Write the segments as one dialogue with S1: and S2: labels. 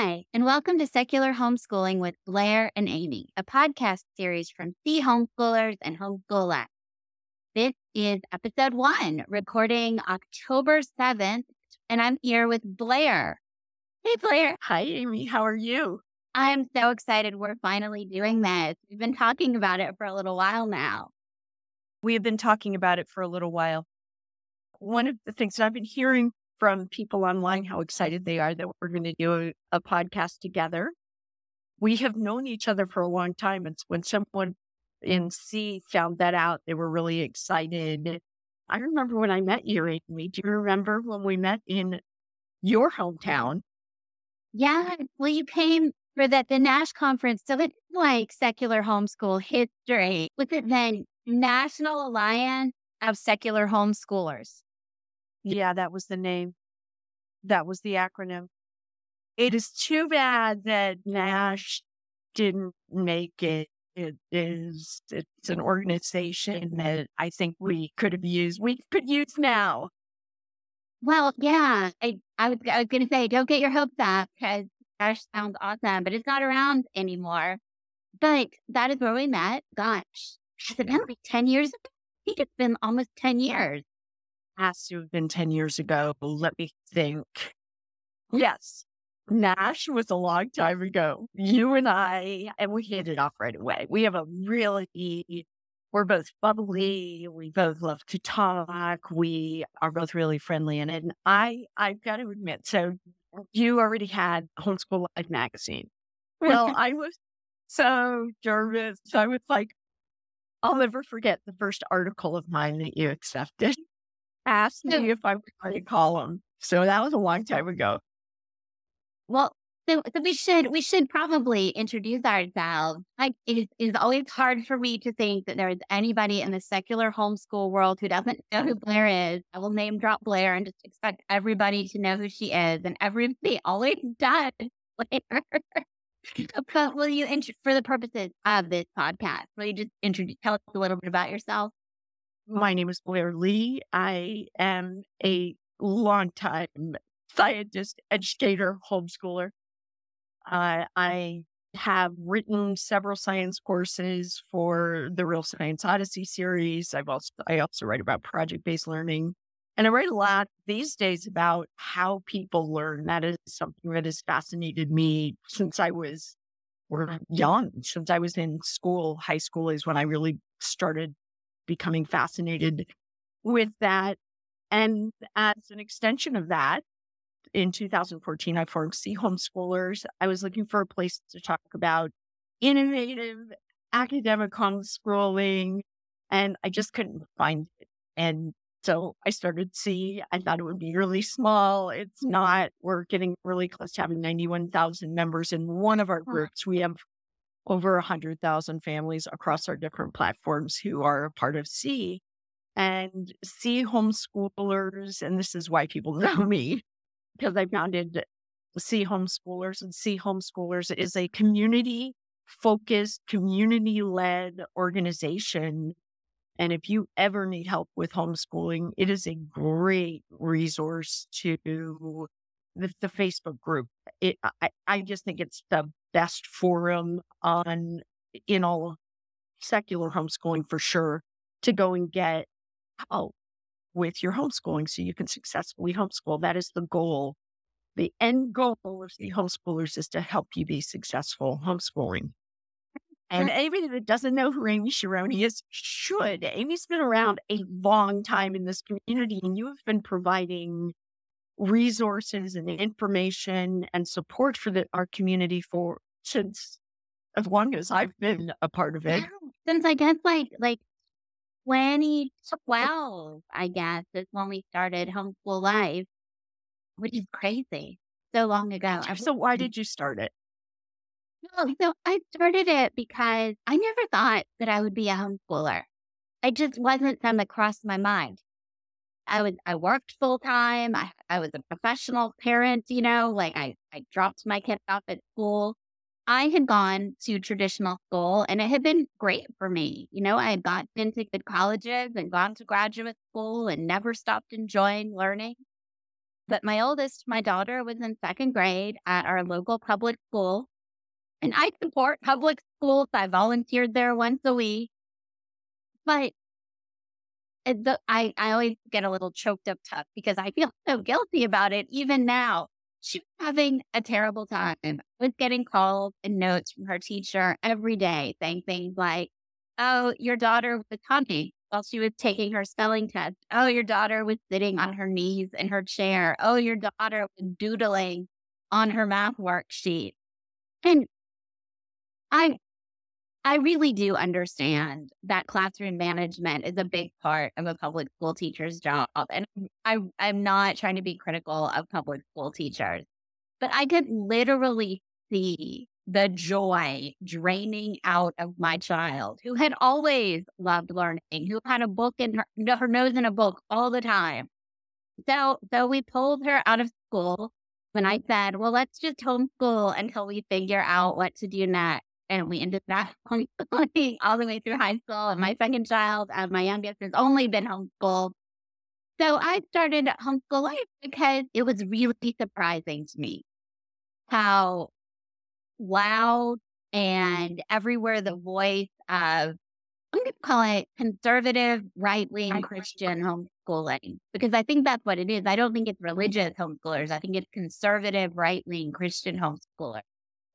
S1: Hi, and welcome to Secular Homeschooling with Blair and Amy, a podcast series from SEA Homeschoolers and Homeschool. This is episode one, recording October 7th, and I'm here with Blair. Hey, Blair.
S2: Hi, Amy. How are you?
S1: I'm so excited we're finally doing this. We've been talking about it for a little while now.
S2: We have been talking about it for a little while. One of the things that I've been hearing from people online how excited they are that we're going to do a, a podcast together. We have known each other for a long time. And when someone in SEA found that out, they were really excited. I remember when I met you, Amy. Do you remember when we met in your hometown?
S1: Yeah. Well, you came for that the Nash conference. So it's like secular homeschool history. Was it then National Alliance of Secular Homeschoolers?
S2: Yeah, that was the name. That was the acronym. It is too bad that Nash didn't make it. It is, it's an organization that I think we could have used, we could use now.
S1: Well, yeah, I, I was, I was going to say, don't get your hopes up because Nash sounds awesome, but it's not around anymore. But that is where we met. Gosh, has it been like 10 years? I think it's been almost 10 years
S2: has to have been 10 years ago. Let me think. Yes. Nash was a long time ago. You and I, and we hit it off right away. We have a really, we're both bubbly. We both love to talk. We are both really friendly. And, and I, I've got to admit, so you already had Homeschool Life magazine. Well, I was so nervous. I was like, I'll never forget the first article of mine that you accepted asked me if I would write a column. So that was a long time ago.
S1: Well, so, so we should we should probably introduce ourselves. Like it is, always hard for me to think that there is anybody in the secular homeschool world who doesn't know who Blair is. I will name drop Blair and just expect everybody to know who she is, and everybody always does. Blair. but will you, for the purposes of this podcast, will you just introduce, tell us a little bit about yourself?
S2: My name is Blair Lee. I am a longtime scientist, educator, homeschooler. Uh, I have written several science courses for the Real Science Odyssey series. I've also I also write about project based learning, and I write a lot these days about how people learn. That is something that has fascinated me since I was were young. Since I was in school, high school is when I really started becoming fascinated with that. And as an extension of that, in 2014, I formed SEA Homeschoolers. I was looking for a place to talk about innovative academic homeschooling, and I just couldn't find it. And so I started SEA. I thought it would be really small. It's not. We're getting really close to having 91,000 members in one of our groups. We have over 100,000 families across our different platforms who are a part of SEA. And SEA homeschoolers, and this is why people know me, because I founded SEA homeschoolers, and SEA homeschoolers is a community focused, community led organization. And if you ever need help with homeschooling, it is a great resource to the, the Facebook group. It, I, I just think it's the best forum on in all secular homeschooling for sure to go and get help with your homeschooling so you can successfully homeschool. That is the goal. The end goal of the homeschoolers is to help you be successful homeschooling. And anybody that doesn't know who Amy Sharony is should. Amy's been around a long time in this community, and you have been providing resources and information and support for the, our community for since as long as I've been a part of it.
S1: Since I guess like like 2012, I guess is when we started homeschool life, which is crazy. So long ago.
S2: So why did you start it?
S1: No, so I started it because I never thought that I would be a homeschooler. It just wasn't something that crossed my mind. I was I worked full time. I, I was a professional parent, you know, like I, I dropped my kids off at school. I had gone to traditional school and it had been great for me. You know, I had gotten into good colleges and gone to graduate school and never stopped enjoying learning. But my oldest, my daughter, was in second grade at our local public school. And I support public schools. I volunteered there once a week. But Eh, the, I, I always get a little choked up tough because I feel so guilty about it even now. She was having a terrible time with getting calls and notes from her teacher every day saying things like, Oh, your daughter was humming while she was taking her spelling test. Oh, your daughter was sitting on her knees in her chair. Oh, your daughter was doodling on her math worksheet. And I I really do understand that classroom management is a big part of a public school teacher's job. And I, I'm not trying to be critical of public school teachers, but I could literally see the joy draining out of my child who had always loved learning, who had a book in her, her nose in a book all the time. So, so we pulled her out of school when I said, well, let's just homeschool until we figure out what to do next and we ended up homeschooling all the way through high school. And my second child, and my youngest, has only been homeschooled. So I started homeschool life because it was really surprising to me how loud and everywhere the voice of I'm going to call it conservative, right wing Christian homeschooling because I think that's what it is. I don't think it's religious homeschoolers. I think it's conservative, right wing Christian homeschoolers.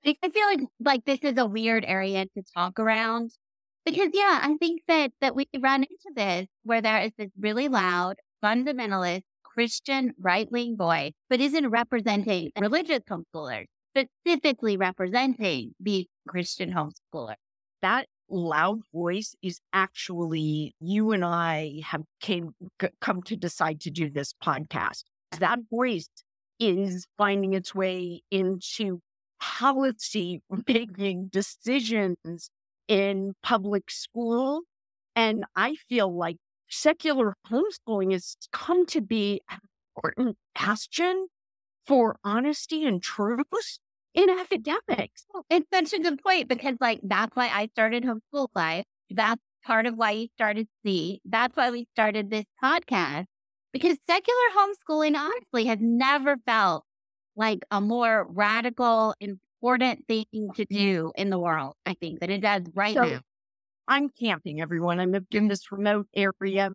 S1: I feel like like this is a weird area to talk around because yeah, I think that that we run into this where there is this really loud fundamentalist Christian right wing voice, but isn't representing religious homeschoolers, specifically representing the Christian homeschooler.
S2: That loud voice is actually you and I have came c- come to decide to do this podcast. That voice is finding its way into policy making decisions in public school. And I feel like secular homeschooling has come to be an important bastion for honesty and truth in academics.
S1: It's such a good point because, like, that's why I started homeschool life. That's part of why you started SEA. That's why we started this podcast because secular homeschooling, honestly, has never felt like a more radical, important thing to mm-hmm. do in the world, I think, that it does right so, now.
S2: I'm camping, everyone. I'm in this remote area.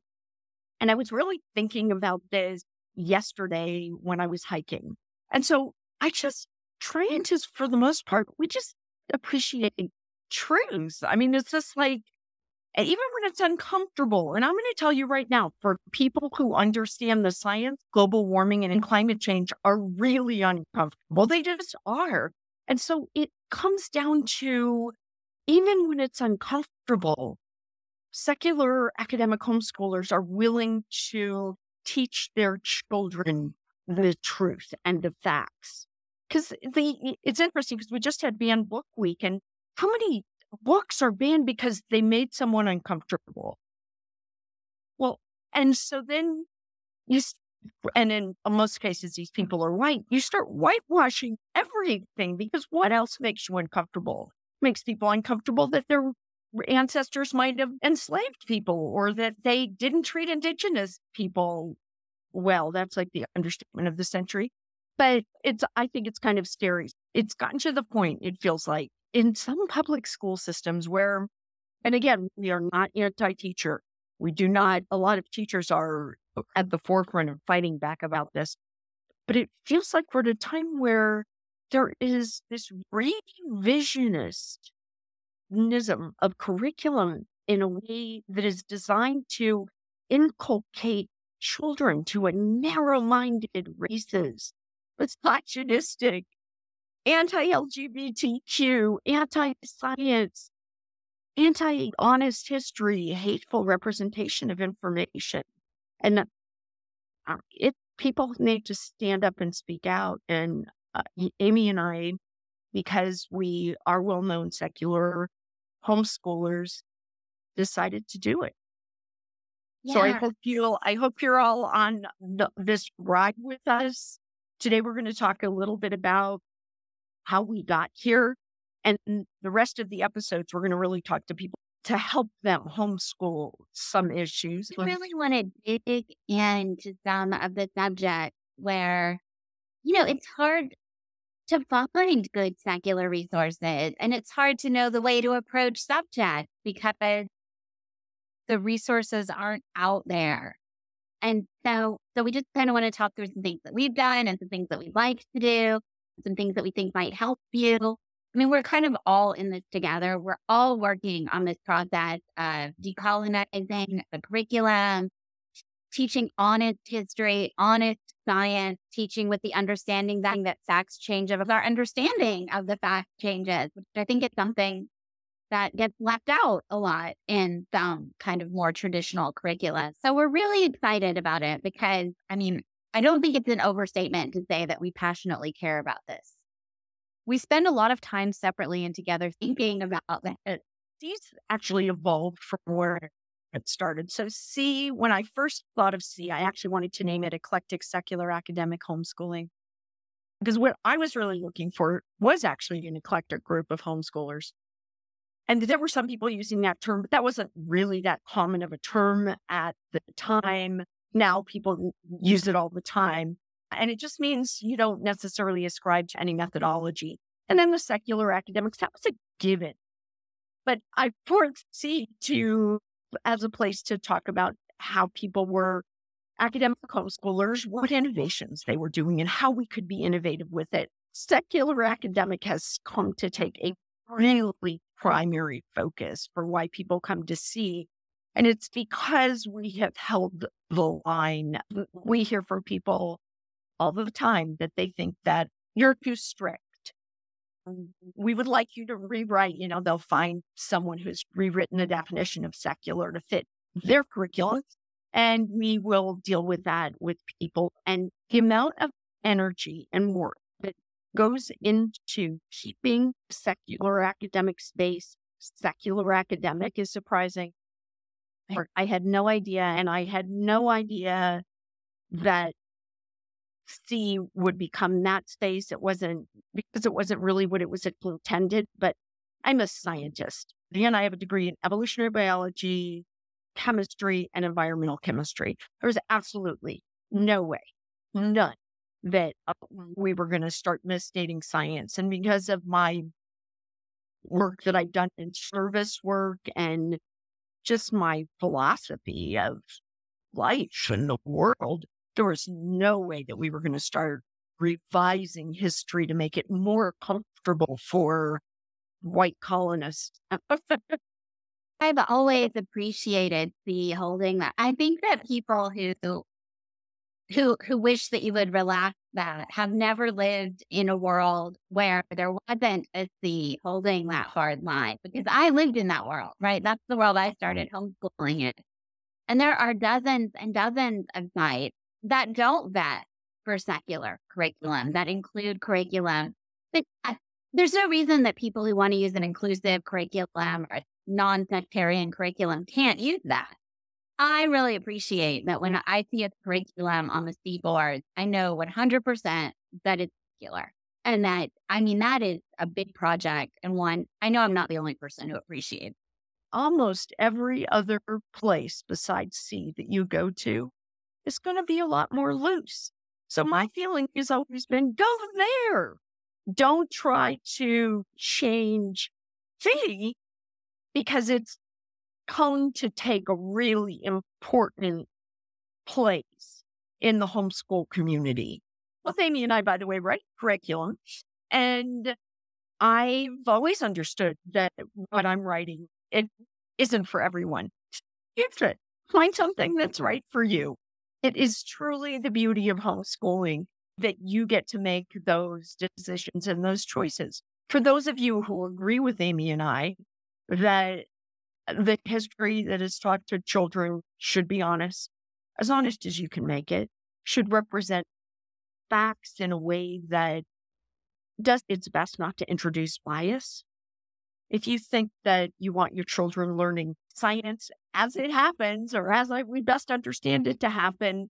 S2: And I was really thinking about this yesterday when I was hiking. And so I just trying to, for the most part, we just appreciate truth. I mean, it's just like and even when it's uncomfortable, and I'm going to tell you right now, for people who understand the science, global warming and climate change are really uncomfortable. They just are. And so it comes down to even when it's uncomfortable, secular academic homeschoolers are willing to teach their children the truth and the facts. Because the it's interesting because we just had banned book week, and how many books are banned because they made someone uncomfortable. Well, and so then you, and in most cases, these mm. people are white. You start whitewashing everything because what else makes you uncomfortable? Makes people uncomfortable that their ancestors might have enslaved people or that they didn't treat indigenous people well. That's like the understatement of the century. But it's, I think it's kind of scary. It's gotten to the point, it feels like, in some public school systems where, and again, we are not anti teacher. We do not, a lot of teachers are at the forefront of fighting back about this. But it feels like we're at a time where there is this revisionism of curriculum in a way that is designed to inculcate children to a narrow minded races, misogynistic, anti LGBTQ, anti science, anti honest history, hateful representation of information. And uh, it, people need to stand up and speak out. And uh, Amy and I, because we are well known secular homeschoolers, decided to do it. Yeah. So I hope you I hope you're all on the, this ride with us. Today we're going to talk a little bit about how we got here. And the rest of the episodes, we're going to really talk to people to help them homeschool some issues.
S1: I really want to dig into some of the subjects where, you know, it's hard to find good secular resources and it's hard to know the way to approach subjects because the resources aren't out there. And so, so we just kind of want to talk through some things that we've done and some things that we'd like to do, some things that we think might help you. I mean, we're kind of all in this together. We're all working on this process of decolonizing the curriculum, teaching honest history, honest science, teaching with the understanding that, that facts change of our understanding of the fact changes, which I think is something that gets left out a lot in some kind of more traditional curricula. So we're really excited about it because, I mean, I don't think it's an overstatement to say that we passionately care about this.
S2: We spend a lot of time separately and together thinking about that. These actually evolved from where it started. So, SEA, when I first thought of SEA, I actually wanted to name it Eclectic Secular Academic Homeschooling. Because what I was really looking for was actually an eclectic group of homeschoolers and there were some people using that term, but that wasn't really that common of a term at the time. Now people use it all the time. And it just means you don't necessarily ascribe to any methodology. And then the secular academics, that was a given. But I SEA to as a place to talk about how people were academic homeschoolers, what innovations they were doing, and how we could be innovative with it. Secular academic has come to take a really primary focus for why people come to SEA. And it's because we have held the line. We hear from people all the time that they think that you're too strict. Mm. We would like you to rewrite, you know, they'll find someone who's rewritten a definition of secular to fit mm-hmm. their curriculum. And we will deal with that with people. And the amount of energy and work that goes into keeping secular academic space. Secular academic is surprising. I had no idea, and I had no idea that SEA would become that space. It wasn't because it wasn't really what it was intended, but I'm a scientist. And I have a degree in evolutionary biology, chemistry, and environmental chemistry. There was absolutely no way, none that uh, we were going to start misstating science. And because of my work that I've done in service work and just my philosophy of life and the world, there was no way that we were going to start revising history to make it more comfortable for white colonists.
S1: I've always appreciated the holding that. I think that people who who who wish that you would relax that have never lived in a world where there wasn't a SEA holding that hard line because I lived in that world, right? That's the world I started homeschooling in. And there are dozens and dozens of sites that don't vet for secular curriculum, that include curriculum. But uh, there's no reason that people who want to use an inclusive curriculum or non sectarian curriculum can't use that. I really appreciate that when I see a curriculum on the seaboard, I know 100% that it's secular. And that, I mean, that is a big project and one I know I'm not the only person who appreciates.
S2: Almost every other place besides SEA that you go to is going to be a lot more loose. So my feeling has always been go there. Don't try to change SEA because it's come to take a really important place in the homeschool community. Well, Amy and I, by the way, write curriculum. And I've always understood that what I'm writing, it isn't for everyone. It's it. Find something that's right for you. It is truly the beauty of homeschooling that you get to make those decisions and those choices. For those of you who agree with Amy and I that the history that is taught to children should be honest, as honest as you can make it, should represent facts in a way that does its best not to introduce bias. If you think that you want your children learning science as it happens or as we best understand it to happen,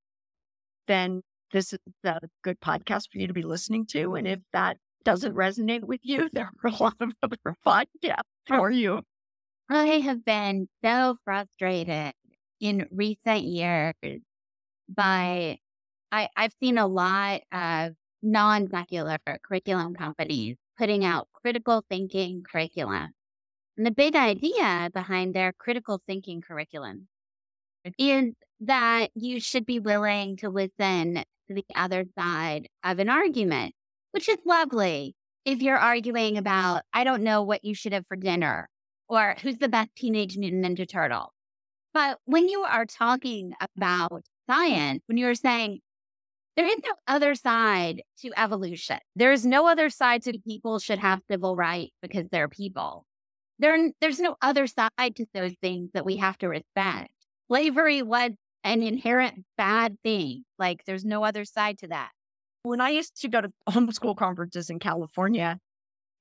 S2: then this is a good podcast for you to be listening to. And if that doesn't resonate with you, there are a lot of other podcasts for you.
S1: I have been so frustrated in recent years by I, I've seen a lot of non secular curriculum companies putting out critical thinking curriculum. And the big idea behind their critical thinking curriculum is that you should be willing to listen to the other side of an argument, which is lovely. If you're arguing about, I don't know what you should have for dinner, or who's the best Teenage Mutant Ninja Turtle. But when you are talking about science, when you're saying there is no other side to evolution, there is no other side to people should have civil rights because they're people. There, there's no other side to those things that we have to respect slavery was an inherent bad thing. Like there's no other side to that.
S2: When I used to go to homeschool conferences in California,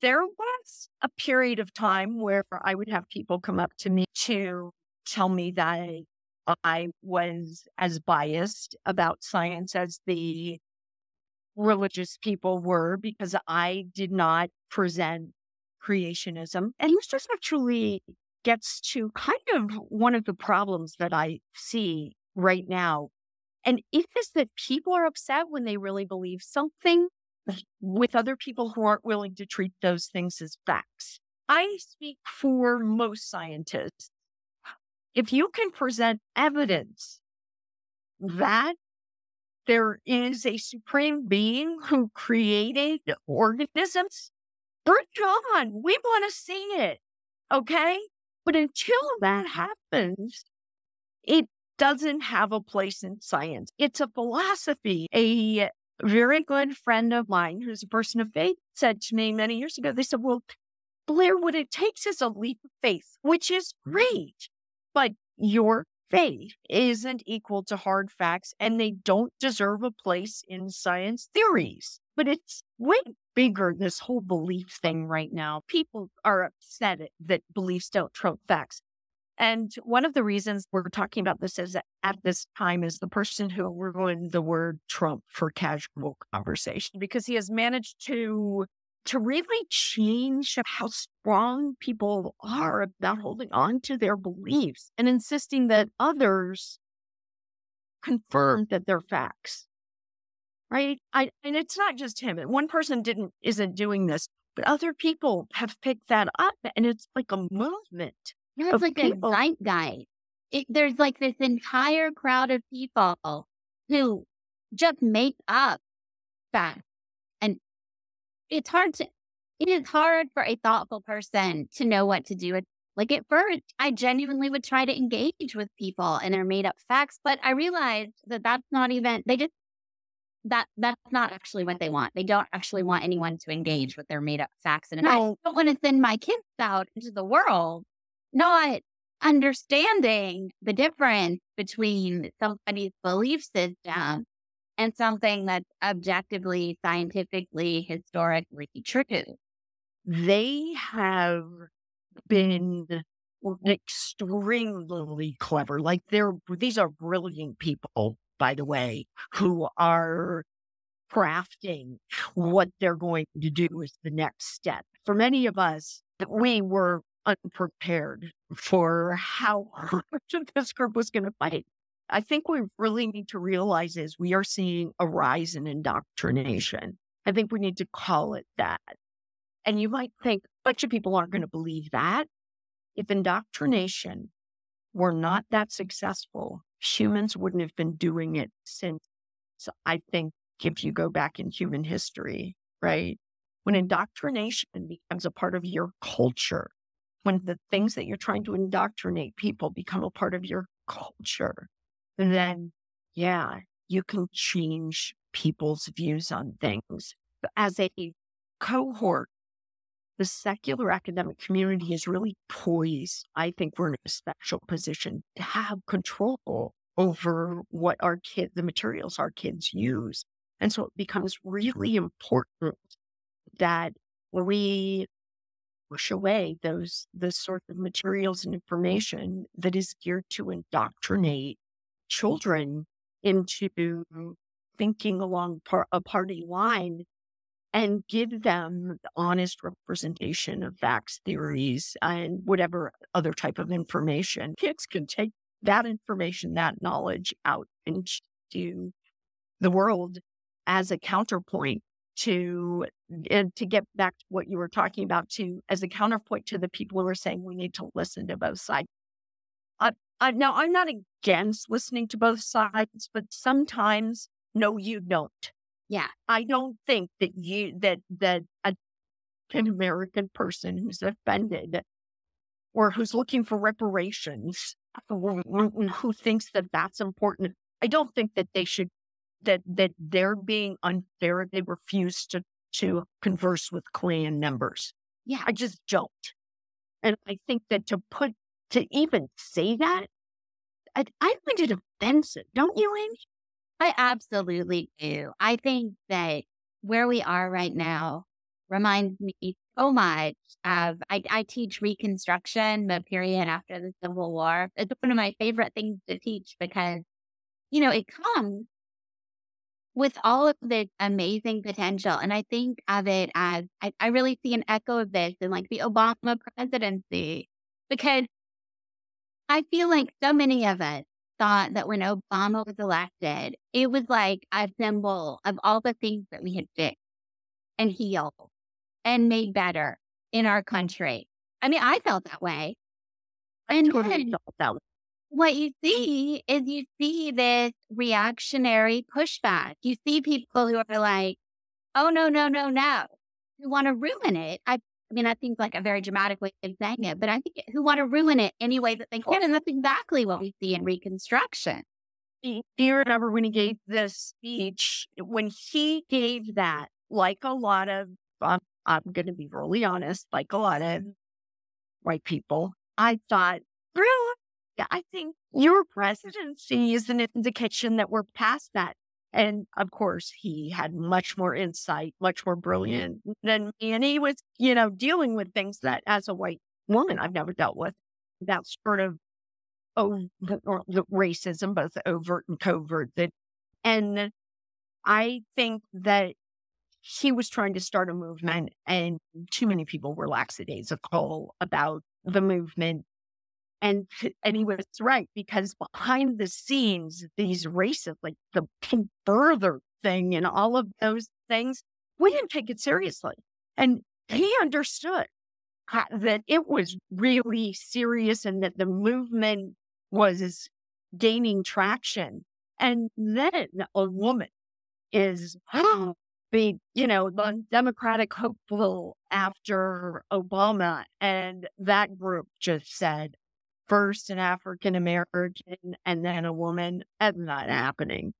S2: there was a period of time where I would have people come up to me to tell me that I was as biased about science as the religious people were because I did not present creationism. And this just actually gets to kind of one of the problems that I see right now. And it is that people are upset when they really believe something with other people who aren't willing to treat those things as facts. I speak for most scientists. If you can present evidence that there is a supreme being who created organisms, bring it on. We want to see it. Okay. But until that happens, it doesn't have a place in science. It's a philosophy. A very good friend of mine, who's a person of faith, said to me many years ago, they said, Well, Blair, what it takes is a leap of faith, which is mm. great, but your faith isn't equal to hard facts and they don't deserve a place in science theories. But it's way bigger, this whole belief thing right now. People are upset that beliefs don't trump facts. And one of the reasons we're talking about this is at this time is the person who we're going the word Trump for casual conversation because he has managed to to really change how strong people are about holding on to their beliefs and insisting that others confirm that they're facts right? I and it's not just him. One person didn't isn't doing this, but other people have picked that up, and it's like a movement.
S1: Yeah, it's like people. a zeitgeist. It, there's like this entire crowd of people who just make up facts, and it's hard to. It is hard for a thoughtful person to know what to do. Like at first, I genuinely would try to engage with people and their made up facts, but I realized that that's not even, they just that that's not actually what they want. They don't actually want anyone to engage with their made up facts. And no. I don't want to send my kids out into the world not understanding the difference between somebody's belief system and something that's objectively, scientifically, historically true.
S2: They have been extremely clever. Like they're these are brilliant people by the way, who are crafting what they're going to do as the next step. For many of us, we were unprepared for how much this group was going to fight. I think we really need to realize is we are seeing a rise in indoctrination. I think we need to call it that. And you might think a bunch of people aren't going to believe that. If indoctrination were not that successful, humans wouldn't have been doing it since so I think if you go back in human history, right? When indoctrination becomes a part of your culture, when the things that you're trying to indoctrinate people become a part of your culture, then yeah, you can change people's views on things. As a cohort the secular academic community is really poised. I think we're in a special position to have control over what our kids, the materials our kids use. And so it becomes really important that we push away those the sort of materials and information that is geared to indoctrinate children into thinking along par- a party line and give them the honest representation of facts, theories, and whatever other type of information. Kids can take that information, that knowledge out into the world as a counterpoint to and to get back to what you were talking about to as a counterpoint to the people who are saying we need to listen to both sides. I, I, now I'm not against listening to both sides, but sometimes no, you don't.
S1: Yeah,
S2: I don't think that you that that a, an American person who's offended or who's looking for reparations who thinks that that's important. I don't think that they should that that they're being unfair. They refuse to to converse with Klan members.
S1: Yeah,
S2: I just don't. And I think that to put to even say that, I, I find it offensive. Don't you, Amy?
S1: I absolutely do. I think that where we are right now reminds me so much of I, I teach Reconstruction, the period after the Civil War. It's one of my favorite things to teach because, you know, it comes with all of this amazing potential. And I think of it as I, I really see an echo of this in like the Obama presidency because I feel like so many of us thought that when Obama was elected, it was like a symbol of all the things that we had fixed and healed and made better in our country. I mean, I felt that way.
S2: And totally way.
S1: What you see is you see this reactionary pushback. You see people who are like, oh, no, no, no, no, who want to ruin it. I, I mean, I think like a very dramatic way of saying it, but I think who want to ruin it any way that they can. And that's exactly what we see in Reconstruction.
S2: Do you remember when he gave this speech? When he gave that, like a lot of um, I'm going to be really honest, like a lot of white people, I thought, really? Yeah, I think your presidency is an indication that we're past that. And of course, he had much more insight, much more mm-hmm. brilliant than me. And he was, you know, dealing with things that as a white woman I've never dealt with. That sort of oh, the racism, both overt and covert. That, and I think that he was trying to start a movement, and too many people were lackadaisical about the movement. And and he was right because behind the scenes, these races, like the birther thing and all of those things, we didn't take it seriously. And he understood that it was really serious and that the movement was gaining traction. And then a woman is be, you know, the Democratic hopeful after Obama. And that group just said, first an African American and then a woman. That's not mm. happening.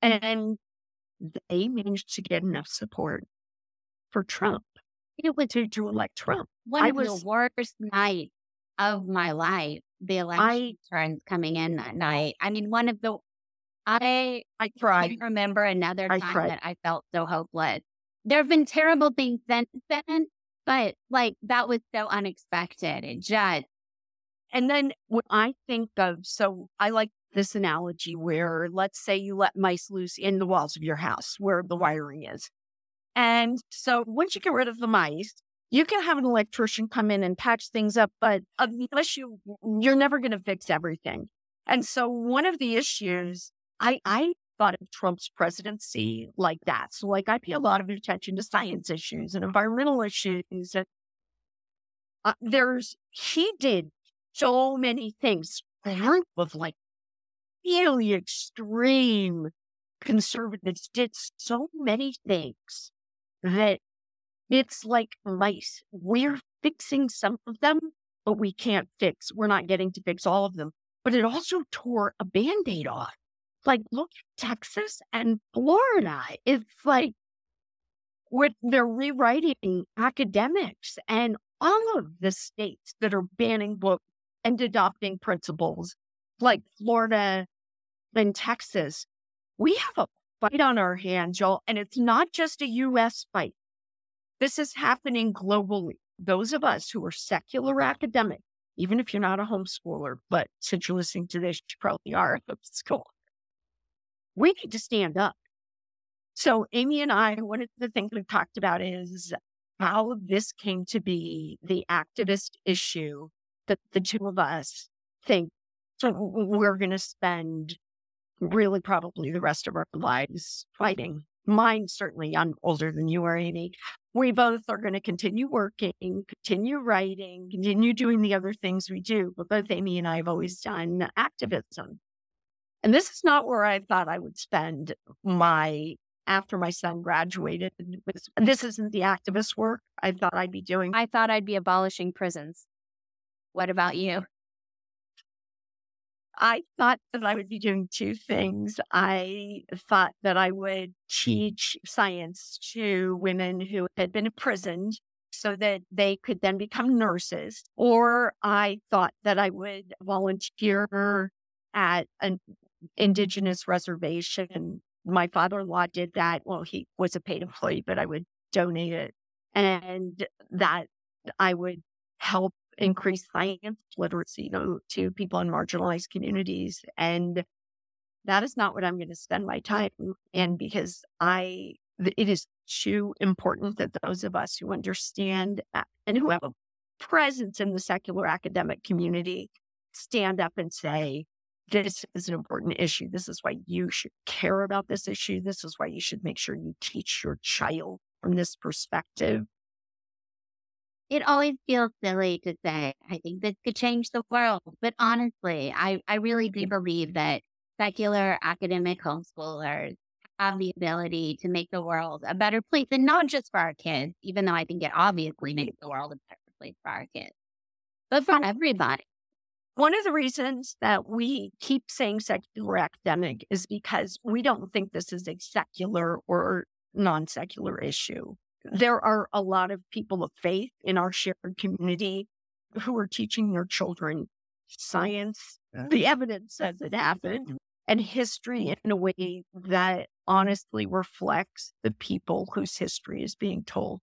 S2: And they managed to get enough support for Trump. It went to, to elect Trump.
S1: One I of was, the worst night of my life, the election I, turns coming in that night. I mean, one of the I I cried. can't remember another I time cried. that I felt so hopeless. There have been terrible things since then, but like that was so unexpected. It just
S2: and then when I think of, so I like this analogy where let's say you let mice loose in the walls of your house where the wiring is. And so once you get rid of the mice, you can have an electrician come in and patch things up, but unless you, you're never going to fix everything. And so one of the issues I, I thought of Trump's presidency like that. So, like, I pay a lot of attention to science issues and environmental issues. And uh, there's, he did so many things. A group of like really extreme conservatives did so many things that it's like mice. We're fixing some of them, but we can't fix, we're not getting to fix all of them. But it also tore a band aid off like look at Texas and Florida. It's like what they're rewriting academics and all of the states that are banning books and adopting principles like Florida and Texas. We have a fight on our hands, y'all, and it's not just a US fight. This is happening globally. Those of us who are secular academic, even if you're not a homeschooler, but since you're listening to this, you probably are a homeschooler we need to stand up. So, Amy and I, one of the things we've talked about is how this came to be the activist issue that the two of us think we're going to spend really probably the rest of our lives fighting. Mine, certainly, I'm older than you are, Amy. We both are going to continue working, continue writing, continue doing the other things we do. But both Amy and I have always done activism. And this is not where I thought I would spend my after my son graduated. This isn't the activist work I thought I'd be doing.
S1: I thought I'd be abolishing prisons. What about you?
S2: I thought that I would be doing two things. I thought that I would teach science to women who had been imprisoned so that they could then become nurses. Or I thought that I would volunteer at an indigenous reservation. My father in law did that. Well, he was a paid employee, but I would donate it. And that I would help increase science literacy you know, to people in marginalized communities. And that is not what I'm going to spend my time. And because I, it is too important that those of us who understand uh, and who have a presence in the secular academic community stand up and say, this is an important issue. This is why you should care about this issue. This is why you should make sure you teach your child from this perspective.
S1: It always feels silly to say, I think this could change the world. But honestly, I, I really do believe that secular academic homeschoolers have the ability to make the world a better place. And not just for our kids, even though I think it obviously makes the world a better place for our kids, but for everybody.
S2: One of the reasons that we keep saying secular academic is because we don't think this is a secular or non secular issue. There are a lot of people of faith in our shared community who are teaching their children science. The evidence says it happened and history in a way that honestly reflects the people whose history is being told.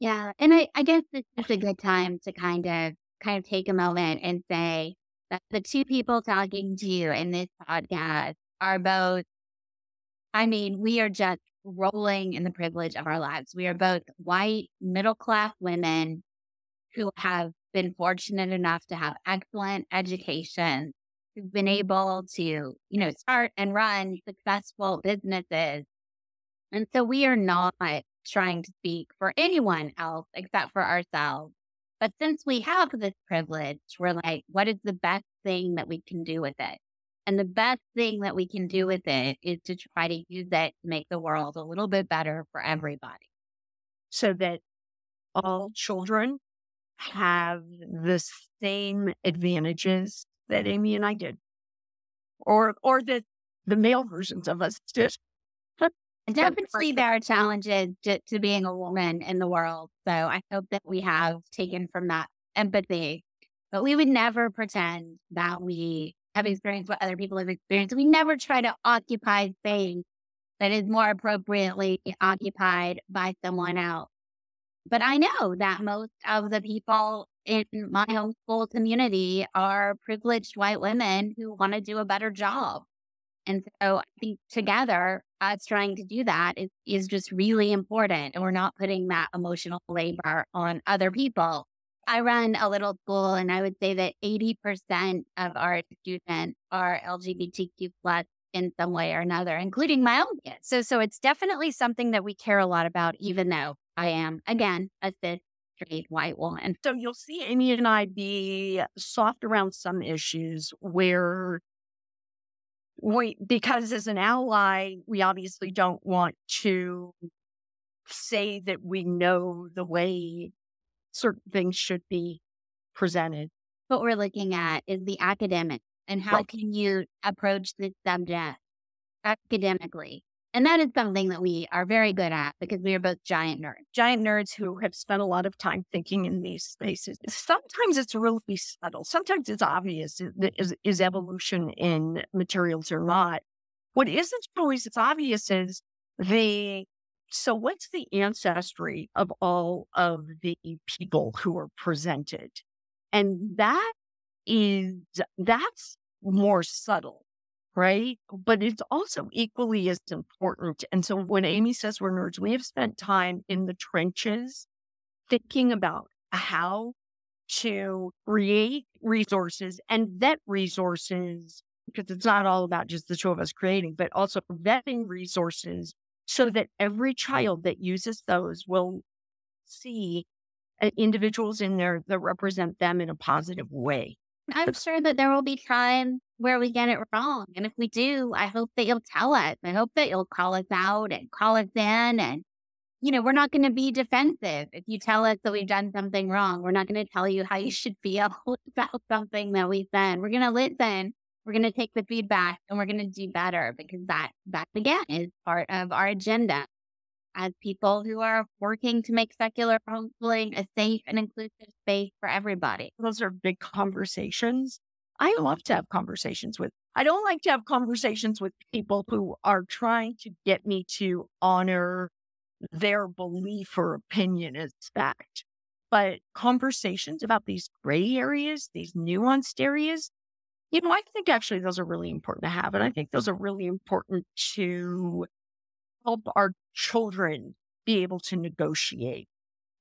S1: Yeah. And I, I guess this is a good time to kind of kind of take a moment and say that the two people talking to you in this podcast are both, I mean, we are just rolling in the privilege of our lives. We are both white, middle class women who have been fortunate enough to have excellent education, who've been mm-hmm. able to, you know, start and run successful businesses. And so we are not trying to speak for anyone else except for ourselves. But since we have this privilege, we're like, what is the best thing that we can do with it? And the best thing that we can do with it is to try to use that to make the world a little bit better for everybody.
S2: So that all children have the same advantages that Amy and I did. Or or that the male versions of us did.
S1: Definitely there are challenges to, to being a woman in the world. So I hope that we have taken from that empathy. But we would never pretend that we have experienced what other people have experienced. We never try to occupy things that is more appropriately occupied by someone else. But I know that most of the people in my homeschool community are privileged white women who want to do a better job. And so I think together, us trying to do that is, is just really important. And we're not putting that emotional labor on other people. I run a little school, and I would say that 80% of our students are LGBTQ plus in some way or another, including my own kids.
S3: So, so it's definitely something that we care a lot about, even though I am, again, a cis straight white woman.
S2: So you'll see Amy and I be soft around some issues where we, because as an ally, we obviously don't want to say that we know the way certain things should be presented.
S1: What we're looking at is the academic and how right. can you approach this subject academically. And that is something that we are very good at because we are both giant nerds.
S2: Giant nerds who have spent a lot of time thinking in these spaces. Sometimes it's really subtle. Sometimes it's obvious is, is evolution in materials or not. What isn't always as obvious is the so, what's the ancestry of all of the people who are presented? And that is, that's more subtle, right? But it's also equally as important. And so, when Amy says we're nerds, we have spent time in the trenches thinking about how to create resources and vet resources because it's not all about just the two of us creating, but also vetting resources so that every child that uses those will see uh, individuals in there that represent them in a positive way.
S1: I'm sure that there will be times where we get it wrong. And if we do, I hope that you'll tell us. I hope that you'll call us out and call us in. And, you know, we're not going to be defensive. If you tell us that we've done something wrong, we're not going to tell you how you should feel about something that we've done. We're going to listen. We're going to take the feedback and we're going to do better because that, that again is part of our agenda as people who are working to make secular homeschooling a safe and inclusive space for everybody.
S2: Those are big conversations. I love to have conversations with. I don't like to have conversations with people who are trying to get me to honor their belief or opinion as fact. But conversations about these gray areas, these nuanced areas, you know, I think actually those are really important to have. And I think those are really important to help our children be able to negotiate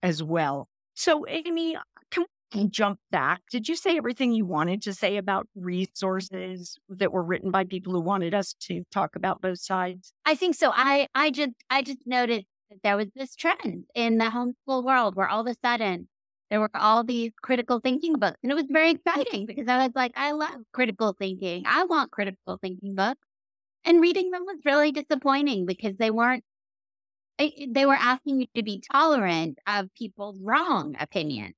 S2: as well. So, Amy, can we jump back? Did you say everything you wanted to say about resources that were written by people who wanted us to talk about both sides?
S1: I think so. I I just I just noticed that there was this trend in the homeschool world where all of a sudden there were all these critical thinking books. And it was very exciting because I was like, I love critical thinking. I want critical thinking books. And reading them was really disappointing because they weren't, they were asking you to be tolerant of people's wrong opinion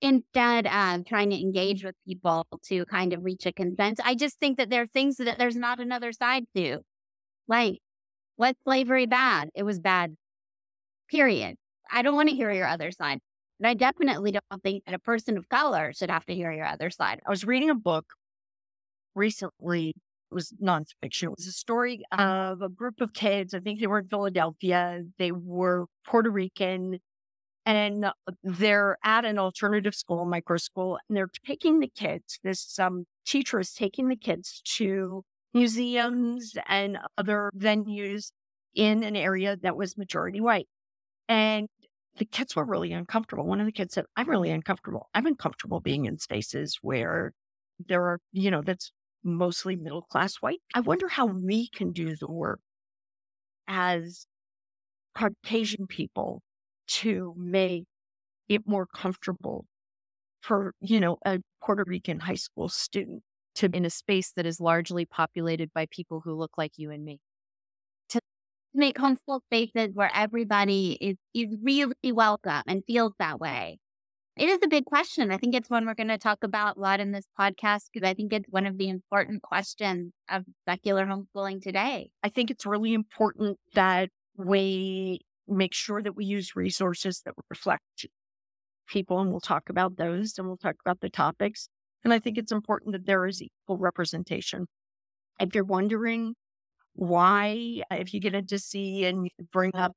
S1: instead of trying to engage with people to kind of reach a consensus. I just think that there are things that there's not another side to. Like, was slavery bad? It was bad, period. I don't want to hear your other side. And I definitely don't think that a person of color should have to hear your other side.
S2: I was reading a book recently it was nonfiction. It was a story of a group of kids. I think they were in Philadelphia. They were Puerto Rican and they're at an alternative school, micro school, and they're taking the kids. This um, teacher is taking the kids to museums and other venues in an area that was majority white. And the kids were really uncomfortable. One of the kids said, I'm really uncomfortable. I'm uncomfortable being in spaces where there are, you know, that's mostly middle class white. I wonder how we can do the work as Caucasian people to make it more comfortable for, you know, a Puerto Rican high school student
S3: to in a space that is largely populated by people who look like you and me.
S1: Make homeschool spaces where everybody is, is really welcome and feels that way. It is a big question. I think it's one we're going to talk about a lot in this podcast because I think it's one of the important questions of secular homeschooling today.
S2: I think it's really important that we make sure that we use resources that reflect people, and we'll talk about those and we'll talk about the topics. And I think it's important that there is equal representation. If you're wondering why, uh, if you get into SEA and you bring up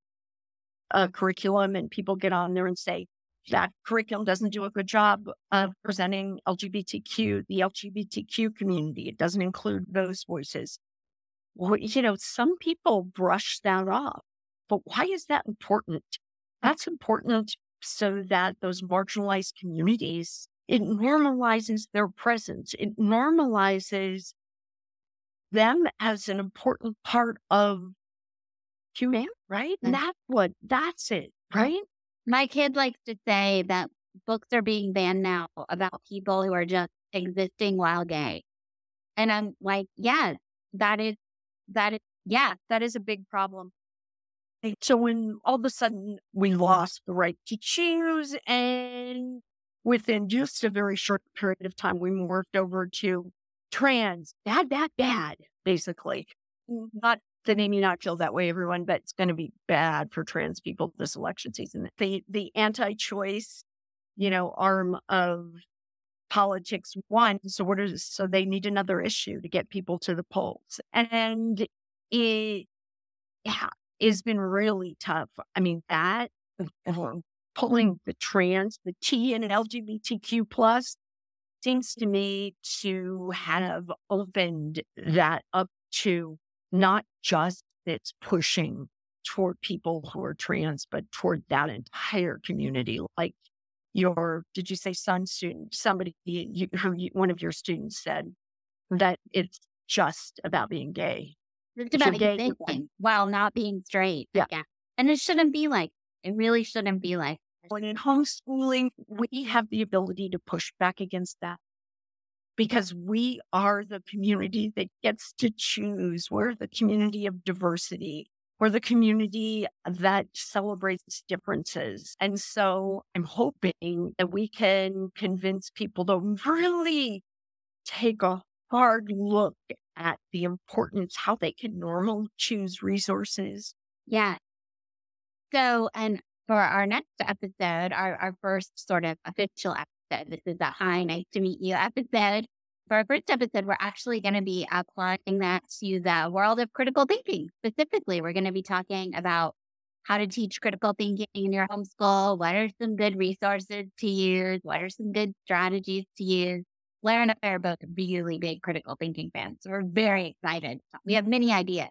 S2: a curriculum and people get on there and say, that curriculum doesn't do a good job of presenting LGBTQ, the LGBTQ community. It doesn't include those voices. Well, you know, some people brush that off. But why is that important? That's important so that those marginalized communities, it normalizes their presence. It normalizes them as an important part of humanity, right? Mm. And that's what, that's it, mm. right?
S1: My kid likes to say that books are being banned now about people who are just existing while gay. And I'm like, yeah, that is, that is, yeah, that is a big problem.
S2: So when all of a sudden we lost the right to choose and within just a very short period of time, we moved over to trans, bad, bad, bad, basically. Mm, not that Amy not feel that way, everyone, but it's going to be bad for trans people this election season. The the anti-choice, you know, arm of politics won. So what is so they need another issue to get people to the polls, and it yeah, has been really tough. I mean that uh, pulling the trans, the T and LGBTQ plus seems to me to have opened that up to not just it's pushing toward people who are trans, but toward that entire community. Like your, did you say son student? Somebody, you, who you, one of your students said that it's just about being gay.
S1: It's about existing while not being straight.
S2: Yeah.
S1: yeah. And it shouldn't be like, it really shouldn't be like.
S2: When in homeschooling, we have the ability to push back against that because we are the community that gets to choose. We're the community of diversity. We're the community that celebrates differences. And so I'm hoping that we can convince people to really take a hard look at the importance, how they can normally choose resources.
S1: Yeah. So, and for our next episode, our, our first sort of official episode, this is a hi, nice to meet you episode. For our first episode, we're actually going to be applying that to the world of critical thinking. Specifically, we're going to be talking about how to teach critical thinking in your homeschool. What are some good resources to use? What are some good strategies to use? Blair and I are both really big critical thinking fans. So we're very excited. We have many ideas.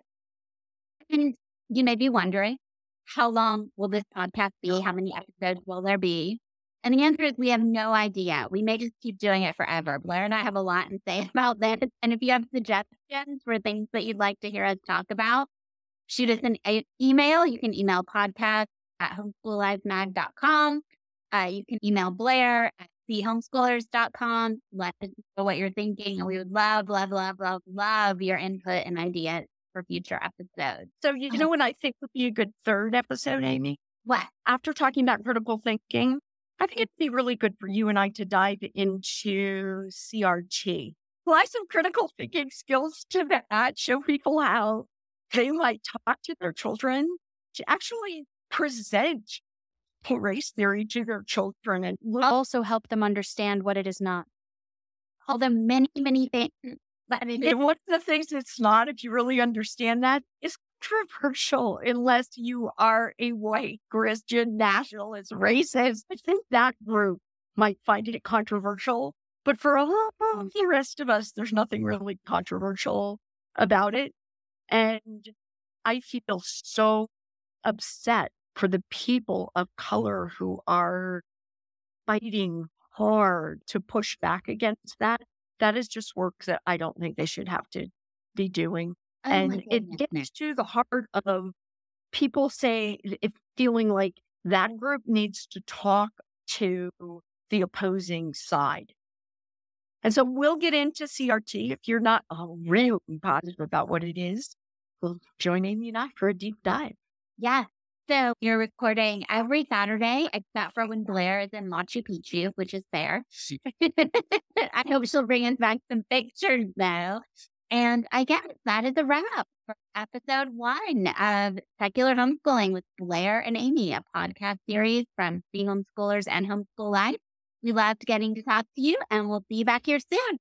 S1: And you may be wondering, how long will this podcast be? How many episodes will there be? And the answer is we have no idea. We may just keep doing it forever. Blair and I have a lot to say about this. And if you have suggestions for things that you'd like to hear us talk about, shoot us an a- email. You can email podcast at homeschoollifemag.com. Uh, you can email Blair at seahomeschoolers.com. Let us know what you're thinking. And we would love, love, love, love, love your input and ideas for future episodes.
S2: So, you oh. know what I think would be a good third episode, Amy?
S1: What?
S2: After talking about critical thinking, I think it'd be really good for you and I to dive into CRT. Apply some critical thinking skills to that, show people how they might talk to their children to actually present race theory to their children and
S3: also help them understand what it is not.
S1: All the many, many things.
S2: And one of the things it's not, if you really understand that, is controversial unless you are a white Christian nationalist racist. I think that group might find it controversial. But for all the rest of us, there's nothing really controversial about it. And I feel so upset for the people of color who are fighting hard to push back against that. That is just work that I don't think they should have to be doing.
S1: Oh
S2: and it gets to the heart of people say if feeling like that group needs to talk to the opposing side. And so we'll get into CRT. If you're not uh, really positive about what it is, we'll join Amy and I for a deep dive.
S1: Yeah. So you're recording every Saturday, except for when Blair is in Machu Picchu, which is fair. I hope she'll bring us back some pictures though. And I guess that is a wrap for episode one of Secular Homeschooling with Blair and Amy, a podcast series from SEA Homeschoolers and Homeschool Life. We loved getting to talk to you, and we'll see you back here soon.